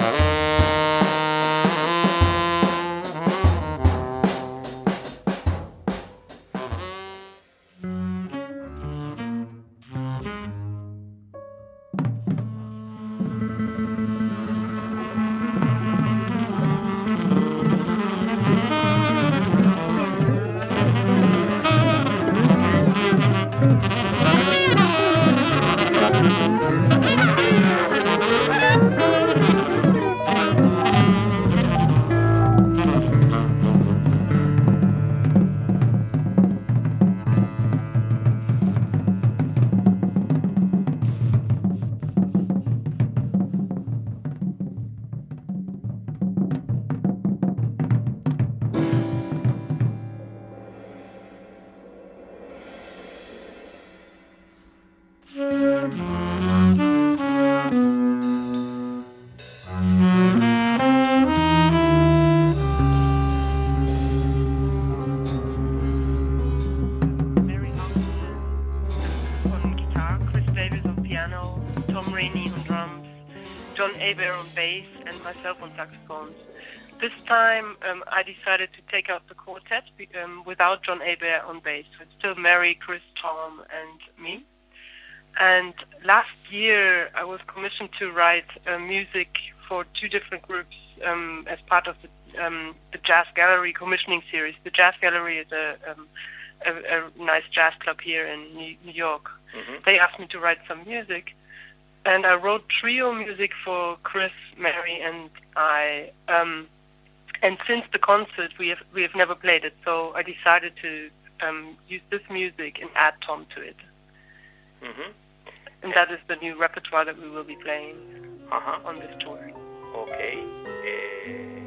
Mary John Hébert on bass, and myself on saxophones. This time um, I decided to take out the quartet um, without John Hébert on bass. So it's still Mary, Chris, Tom, and me. And last year I was commissioned to write uh, music for two different groups um, as part of the, um, the Jazz Gallery commissioning series. The Jazz Gallery is a um, a, a nice jazz club here in New New York. They asked me to write some music, and I wrote trio music for Chris, Mary, and I. Um, and since the concert, we have we have never played it, so I decided to um, use this music and add Tom to it. Mm-hmm. And that is the new repertoire that we will be playing Ajá. on this tour. Ok. Eh,